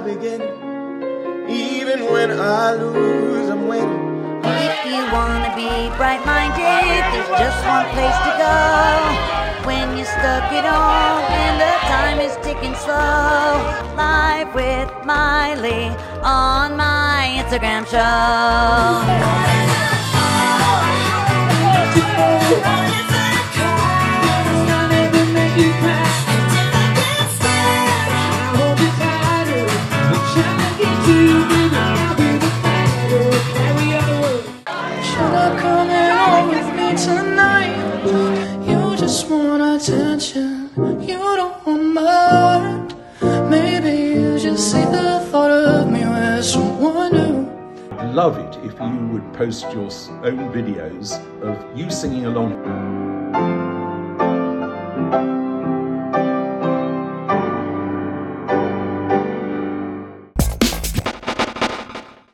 begin. Even when I lose, I'm winning. If you wanna be bright-minded, there's just one place to go. When you're stuck at home and the time is ticking slow, live with Miley on my Instagram Should tonight? You just want attention, you don't want more. Maybe you just see the thought of me with someone new. I'd love it if you would post your own videos of you singing along.